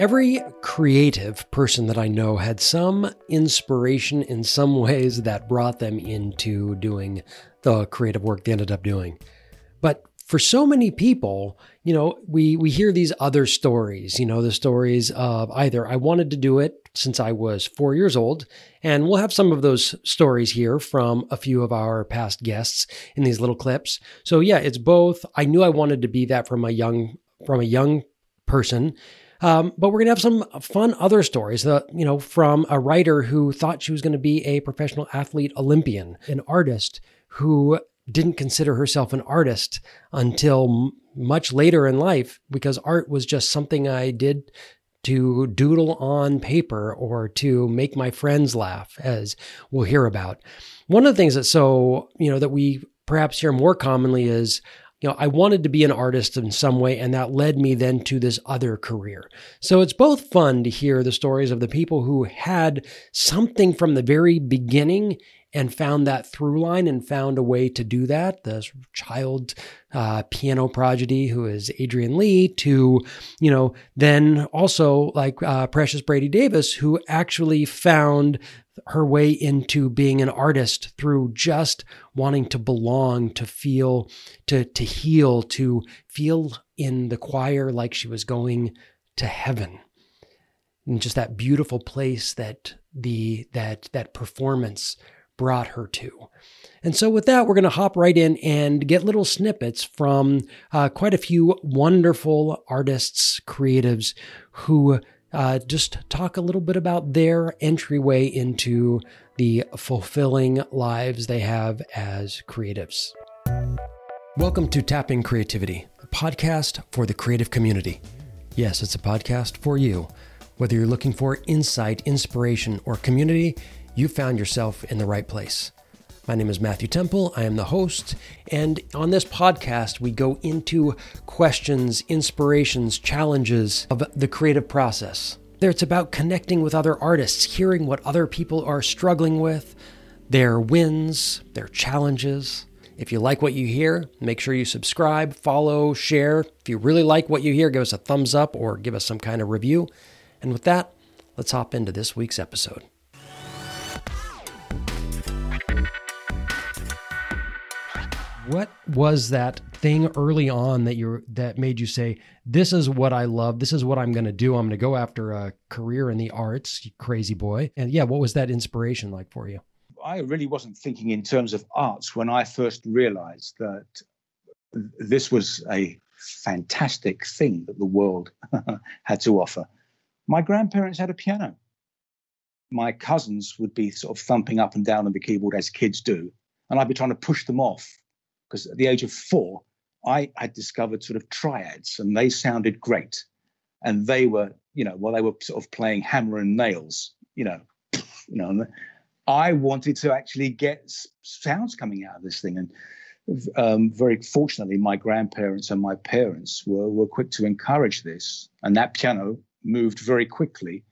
Every creative person that I know had some inspiration in some ways that brought them into doing the creative work they ended up doing. But for so many people, you know, we we hear these other stories, you know, the stories of either I wanted to do it since I was 4 years old, and we'll have some of those stories here from a few of our past guests in these little clips. So yeah, it's both I knew I wanted to be that from a young from a young person um, but we're going to have some fun other stories, uh, you know, from a writer who thought she was going to be a professional athlete Olympian, an artist who didn't consider herself an artist until m- much later in life because art was just something I did to doodle on paper or to make my friends laugh, as we'll hear about. One of the things that so, you know, that we perhaps hear more commonly is you know, I wanted to be an artist in some way, and that led me then to this other career. So it's both fun to hear the stories of the people who had something from the very beginning and found that through line and found a way to do that. The child uh, piano prodigy who is Adrian Lee to, you know, then also like uh, Precious Brady Davis, who actually found her way into being an artist through just wanting to belong, to feel, to to heal, to feel in the choir like she was going to heaven. And just that beautiful place that the that that performance brought her to. And so, with that, we're going to hop right in and get little snippets from uh, quite a few wonderful artists, creatives who uh, just talk a little bit about their entryway into the fulfilling lives they have as creatives. Welcome to Tapping Creativity, a podcast for the creative community. Yes, it's a podcast for you. Whether you're looking for insight, inspiration, or community, you found yourself in the right place. My name is Matthew Temple. I am the host. And on this podcast, we go into questions, inspirations, challenges of the creative process. There, it's about connecting with other artists, hearing what other people are struggling with, their wins, their challenges. If you like what you hear, make sure you subscribe, follow, share. If you really like what you hear, give us a thumbs up or give us some kind of review. And with that, let's hop into this week's episode. What was that thing early on that you that made you say, "This is what I love. This is what I'm going to do. I'm going to go after a career in the arts, crazy boy." And yeah, what was that inspiration like for you? I really wasn't thinking in terms of arts when I first realized that this was a fantastic thing that the world had to offer. My grandparents had a piano. My cousins would be sort of thumping up and down on the keyboard as kids do, and I'd be trying to push them off because at the age of four, I had discovered sort of triads and they sounded great. And they were, you know, while they were sort of playing hammer and nails, you know, you know, I wanted to actually get sounds coming out of this thing. And um, very fortunately, my grandparents and my parents were, were quick to encourage this. And that piano moved very quickly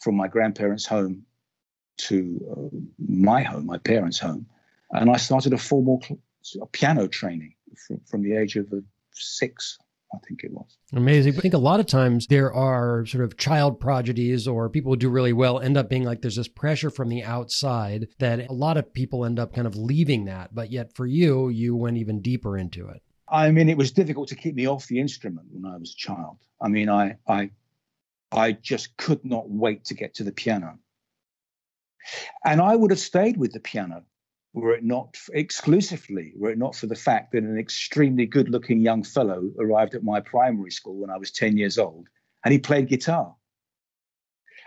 from my grandparents' home to uh, my home, my parents' home. And I started a formal piano training from, from the age of six, I think it was. Amazing. I think a lot of times there are sort of child prodigies or people who do really well end up being like there's this pressure from the outside that a lot of people end up kind of leaving that. But yet for you, you went even deeper into it. I mean, it was difficult to keep me off the instrument when I was a child. I mean, I, I, I just could not wait to get to the piano. And I would have stayed with the piano were it not exclusively, were it not for the fact that an extremely good looking young fellow arrived at my primary school when I was 10 years old and he played guitar.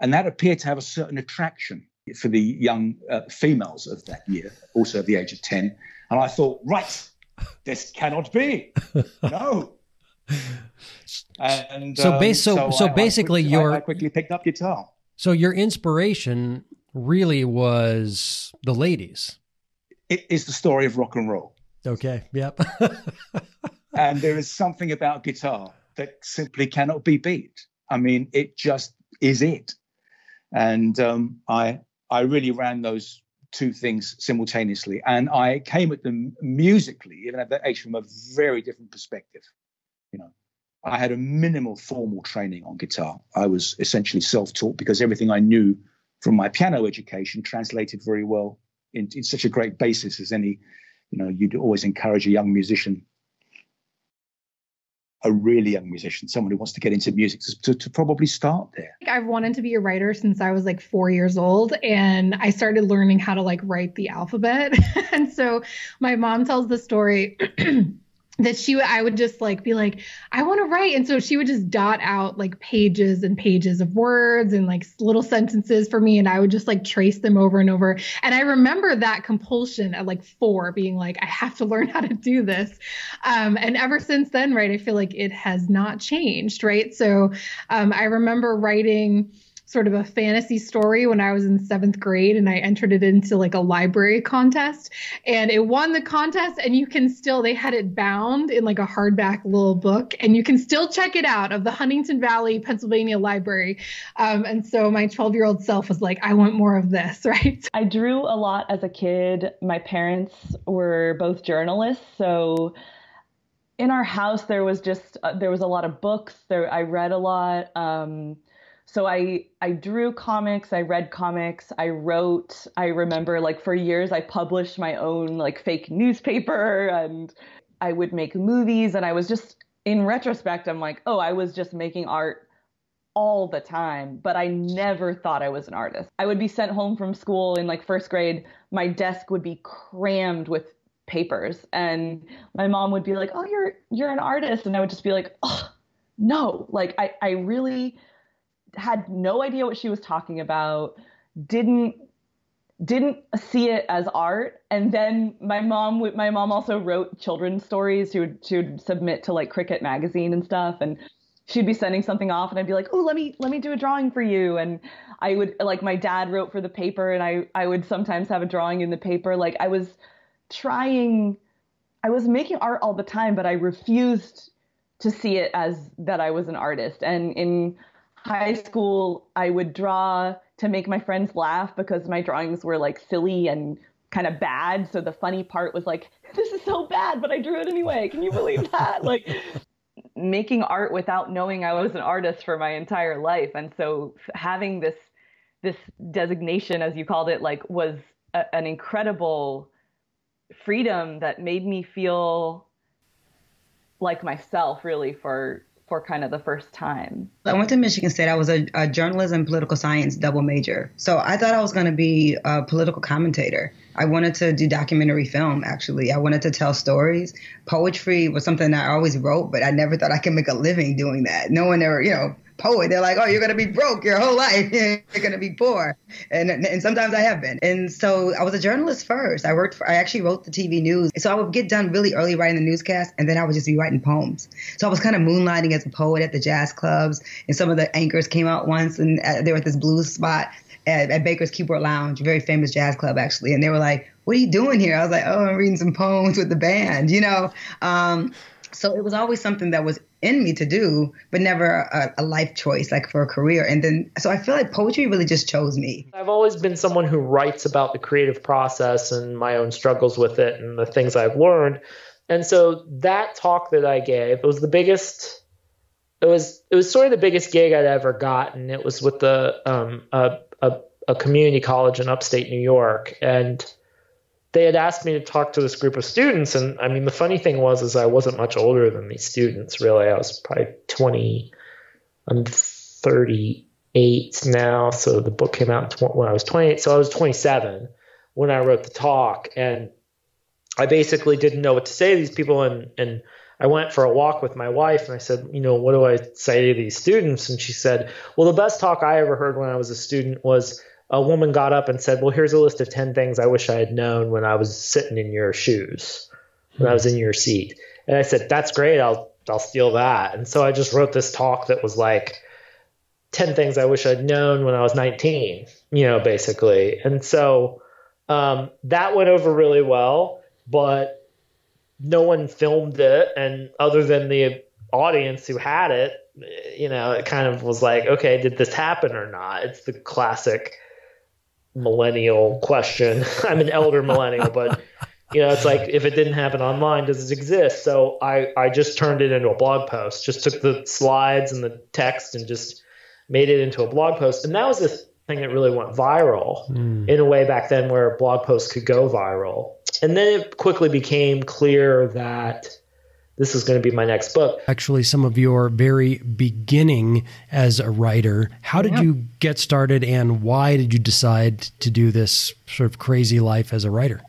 And that appeared to have a certain attraction for the young uh, females of that year, also at the age of 10. And I thought, right, this cannot be. No. And so, base, um, so, so, so I, basically, I quickly, your I, I quickly picked up guitar. So your inspiration really was the ladies it is the story of rock and roll. Okay. Yep. and there is something about guitar that simply cannot be beat. I mean, it just is it. And um, I I really ran those two things simultaneously, and I came at them musically, even at that age, from a very different perspective. You know, I had a minimal formal training on guitar. I was essentially self-taught because everything I knew from my piano education translated very well in, in such a great basis as any. You know, you'd always encourage a young musician a really young musician, someone who wants to get into music, to, to, probably start there. I've wanted to be a writer since I was like four years old, and I started learning how to like write the alphabet. and so my mom tells the story. that she would I would just like be like I want to write. And so she would just dot out like pages and pages of words and like little sentences for me and I would just like trace them over and over. And I remember that compulsion at like 4 being like I have to learn how to do this. Um, and ever since then right I feel like it has not changed right? So um, I remember writing sort of a fantasy story when I was in seventh grade and I entered it into like a library contest and it won the contest and you can still they had it bound in like a hardback little book and you can still check it out of the Huntingdon Valley, Pennsylvania library. Um, and so my 12 year old self was like, I want more of this, right? I drew a lot as a kid. My parents were both journalists, so in our house there was just uh, there was a lot of books there i read a lot um, so I I drew comics, I read comics, I wrote. I remember like for years I published my own like fake newspaper and I would make movies and I was just in retrospect I'm like, "Oh, I was just making art all the time, but I never thought I was an artist. I would be sent home from school in like first grade, my desk would be crammed with papers and my mom would be like, "Oh, you're you're an artist." And I would just be like, "Oh, no." Like I I really had no idea what she was talking about, didn't didn't see it as art and then my mom my mom also wrote children's stories she would she would submit to like cricket magazine and stuff and she'd be sending something off and I'd be like, "Oh, let me let me do a drawing for you." And I would like my dad wrote for the paper and I I would sometimes have a drawing in the paper. Like I was trying I was making art all the time, but I refused to see it as that I was an artist. And in high school, I would draw to make my friends laugh because my drawings were like silly and kind of bad. So the funny part was like, this is so bad, but I drew it anyway. Can you believe that? like making art without knowing I was an artist for my entire life. And so having this this designation, as you called it, like was a, an incredible freedom that made me feel like myself really for for kind of the first time. I went to Michigan State. I was a, a journalism political science double major. So I thought I was going to be a political commentator. I wanted to do documentary film, actually. I wanted to tell stories. Poetry was something I always wrote, but I never thought I could make a living doing that. No one ever, you know, poet. They're like, oh, you're going to be broke your whole life. you're going to be poor. And, and sometimes I have been. And so I was a journalist first. I worked for, I actually wrote the TV news. So I would get done really early writing the newscast and then I would just be writing poems. So I was kind of moonlighting as a poet at the jazz clubs. And some of the anchors came out once and uh, they were at this blues spot at, at Baker's Keyboard Lounge, very famous jazz club actually. And they were like, what are you doing here? I was like, oh, I'm reading some poems with the band, you know? Um, so it was always something that was in me to do, but never a, a, life choice, like for a career. And then, so I feel like poetry really just chose me. I've always been someone who writes about the creative process and my own struggles with it and the things I've learned. And so that talk that I gave was the biggest. It was it was sort of the biggest gig I'd ever gotten. It was with the um, a, a, a community college in upstate New York, and they had asked me to talk to this group of students and i mean the funny thing was is i wasn't much older than these students really i was probably 20 i'm 38 now so the book came out when i was 28 so i was 27 when i wrote the talk and i basically didn't know what to say to these people and and I went for a walk with my wife and I said, you know, what do I say to these students? And she said, well, the best talk I ever heard when I was a student was a woman got up and said, Well, here's a list of 10 things I wish I had known when I was sitting in your shoes, when I was in your seat. And I said, That's great. I'll, I'll steal that. And so I just wrote this talk that was like 10 things I wish I'd known when I was 19, you know, basically. And so um, that went over really well, but no one filmed it. And other than the audience who had it, you know, it kind of was like, okay, did this happen or not? It's the classic millennial question. I'm an elder millennial, but you know, it's like if it didn't happen online, does it exist? So I, I just turned it into a blog post, just took the slides and the text and just made it into a blog post. And that was the thing that really went viral mm. in a way back then where blog posts could go viral. And then it quickly became clear that this is going to be my next book. Actually, some of your very beginning as a writer. How did yeah. you get started and why did you decide to do this sort of crazy life as a writer?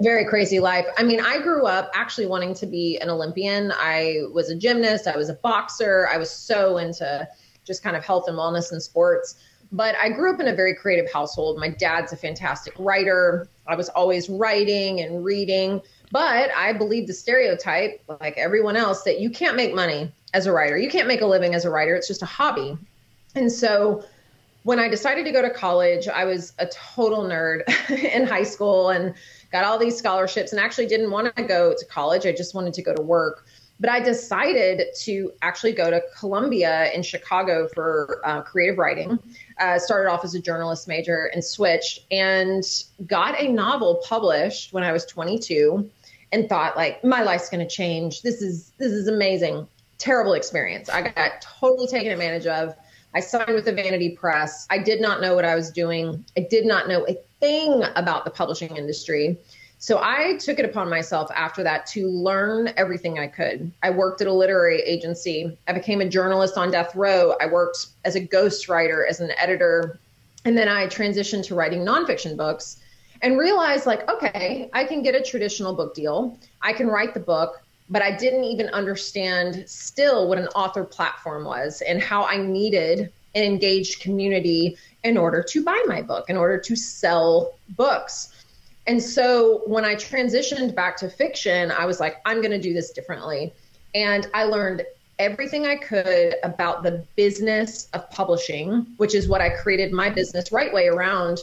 Very crazy life. I mean, I grew up actually wanting to be an Olympian. I was a gymnast, I was a boxer, I was so into just kind of health and wellness and sports. But I grew up in a very creative household. My dad's a fantastic writer. I was always writing and reading. But I believe the stereotype, like everyone else, that you can't make money as a writer. You can't make a living as a writer. It's just a hobby. And so when I decided to go to college, I was a total nerd in high school and got all these scholarships and actually didn't want to go to college. I just wanted to go to work. But I decided to actually go to Columbia in Chicago for uh, creative writing. Uh, started off as a journalist major and switched and got a novel published when I was 22 and thought like my life's going to change. This is this is amazing. Terrible experience. I got totally taken advantage of. I signed with the Vanity Press. I did not know what I was doing. I did not know a thing about the publishing industry. So I took it upon myself after that to learn everything I could. I worked at a literary agency. I became a journalist on death row. I worked as a ghostwriter, as an editor, and then I transitioned to writing nonfiction books and realized like, okay, I can get a traditional book deal. I can write the book, but I didn't even understand still what an author platform was and how I needed an engaged community in order to buy my book, in order to sell books. And so when I transitioned back to fiction, I was like, I'm going to do this differently. And I learned everything I could about the business of publishing, which is what I created my business right way around.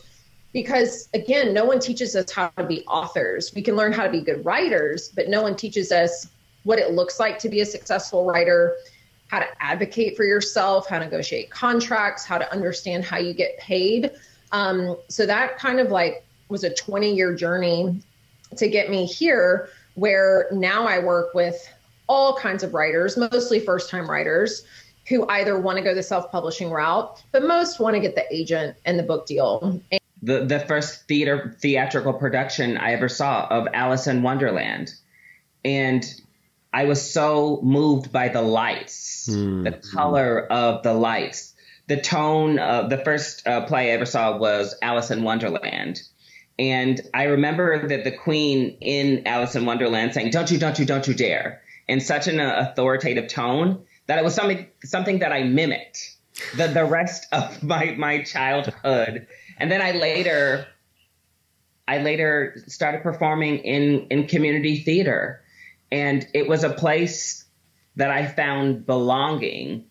Because again, no one teaches us how to be authors. We can learn how to be good writers, but no one teaches us what it looks like to be a successful writer, how to advocate for yourself, how to negotiate contracts, how to understand how you get paid. Um, so that kind of like was a 20 year journey to get me here where now I work with all kinds of writers, mostly first time writers who either want to go the self publishing route, but most want to get the agent and the book deal. The, the first theater theatrical production I ever saw of Alice in Wonderland. And I was so moved by the lights, mm. the color of the lights, the tone of the first uh, play I ever saw was Alice in Wonderland. And I remember that the queen in Alice in Wonderland saying, "Don't you, don't you, don't you dare!" in such an uh, authoritative tone that it was something something that I mimicked the the rest of my my childhood. And then I later I later started performing in in community theater, and it was a place that I found belonging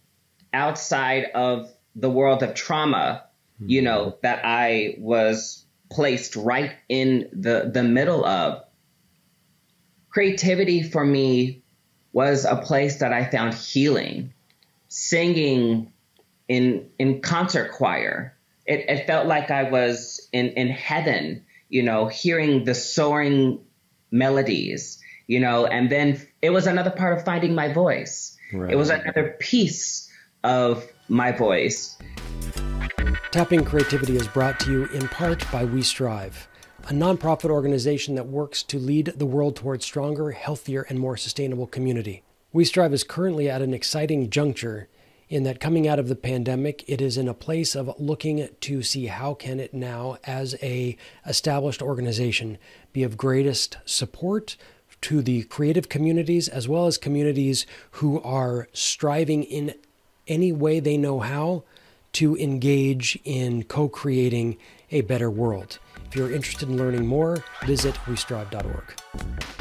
outside of the world of trauma. Hmm. You know that I was placed right in the, the middle of. Creativity for me was a place that I found healing. Singing in in concert choir, it, it felt like I was in, in heaven, you know, hearing the soaring melodies, you know, and then it was another part of finding my voice. Right. It was another piece of my voice. Tapping Creativity is brought to you in part by We Strive, a nonprofit organization that works to lead the world towards stronger, healthier, and more sustainable community. We Strive is currently at an exciting juncture in that coming out of the pandemic, it is in a place of looking to see how can it now, as a established organization, be of greatest support to the creative communities as well as communities who are striving in any way they know how to engage in co creating a better world. If you're interested in learning more, visit westrive.org.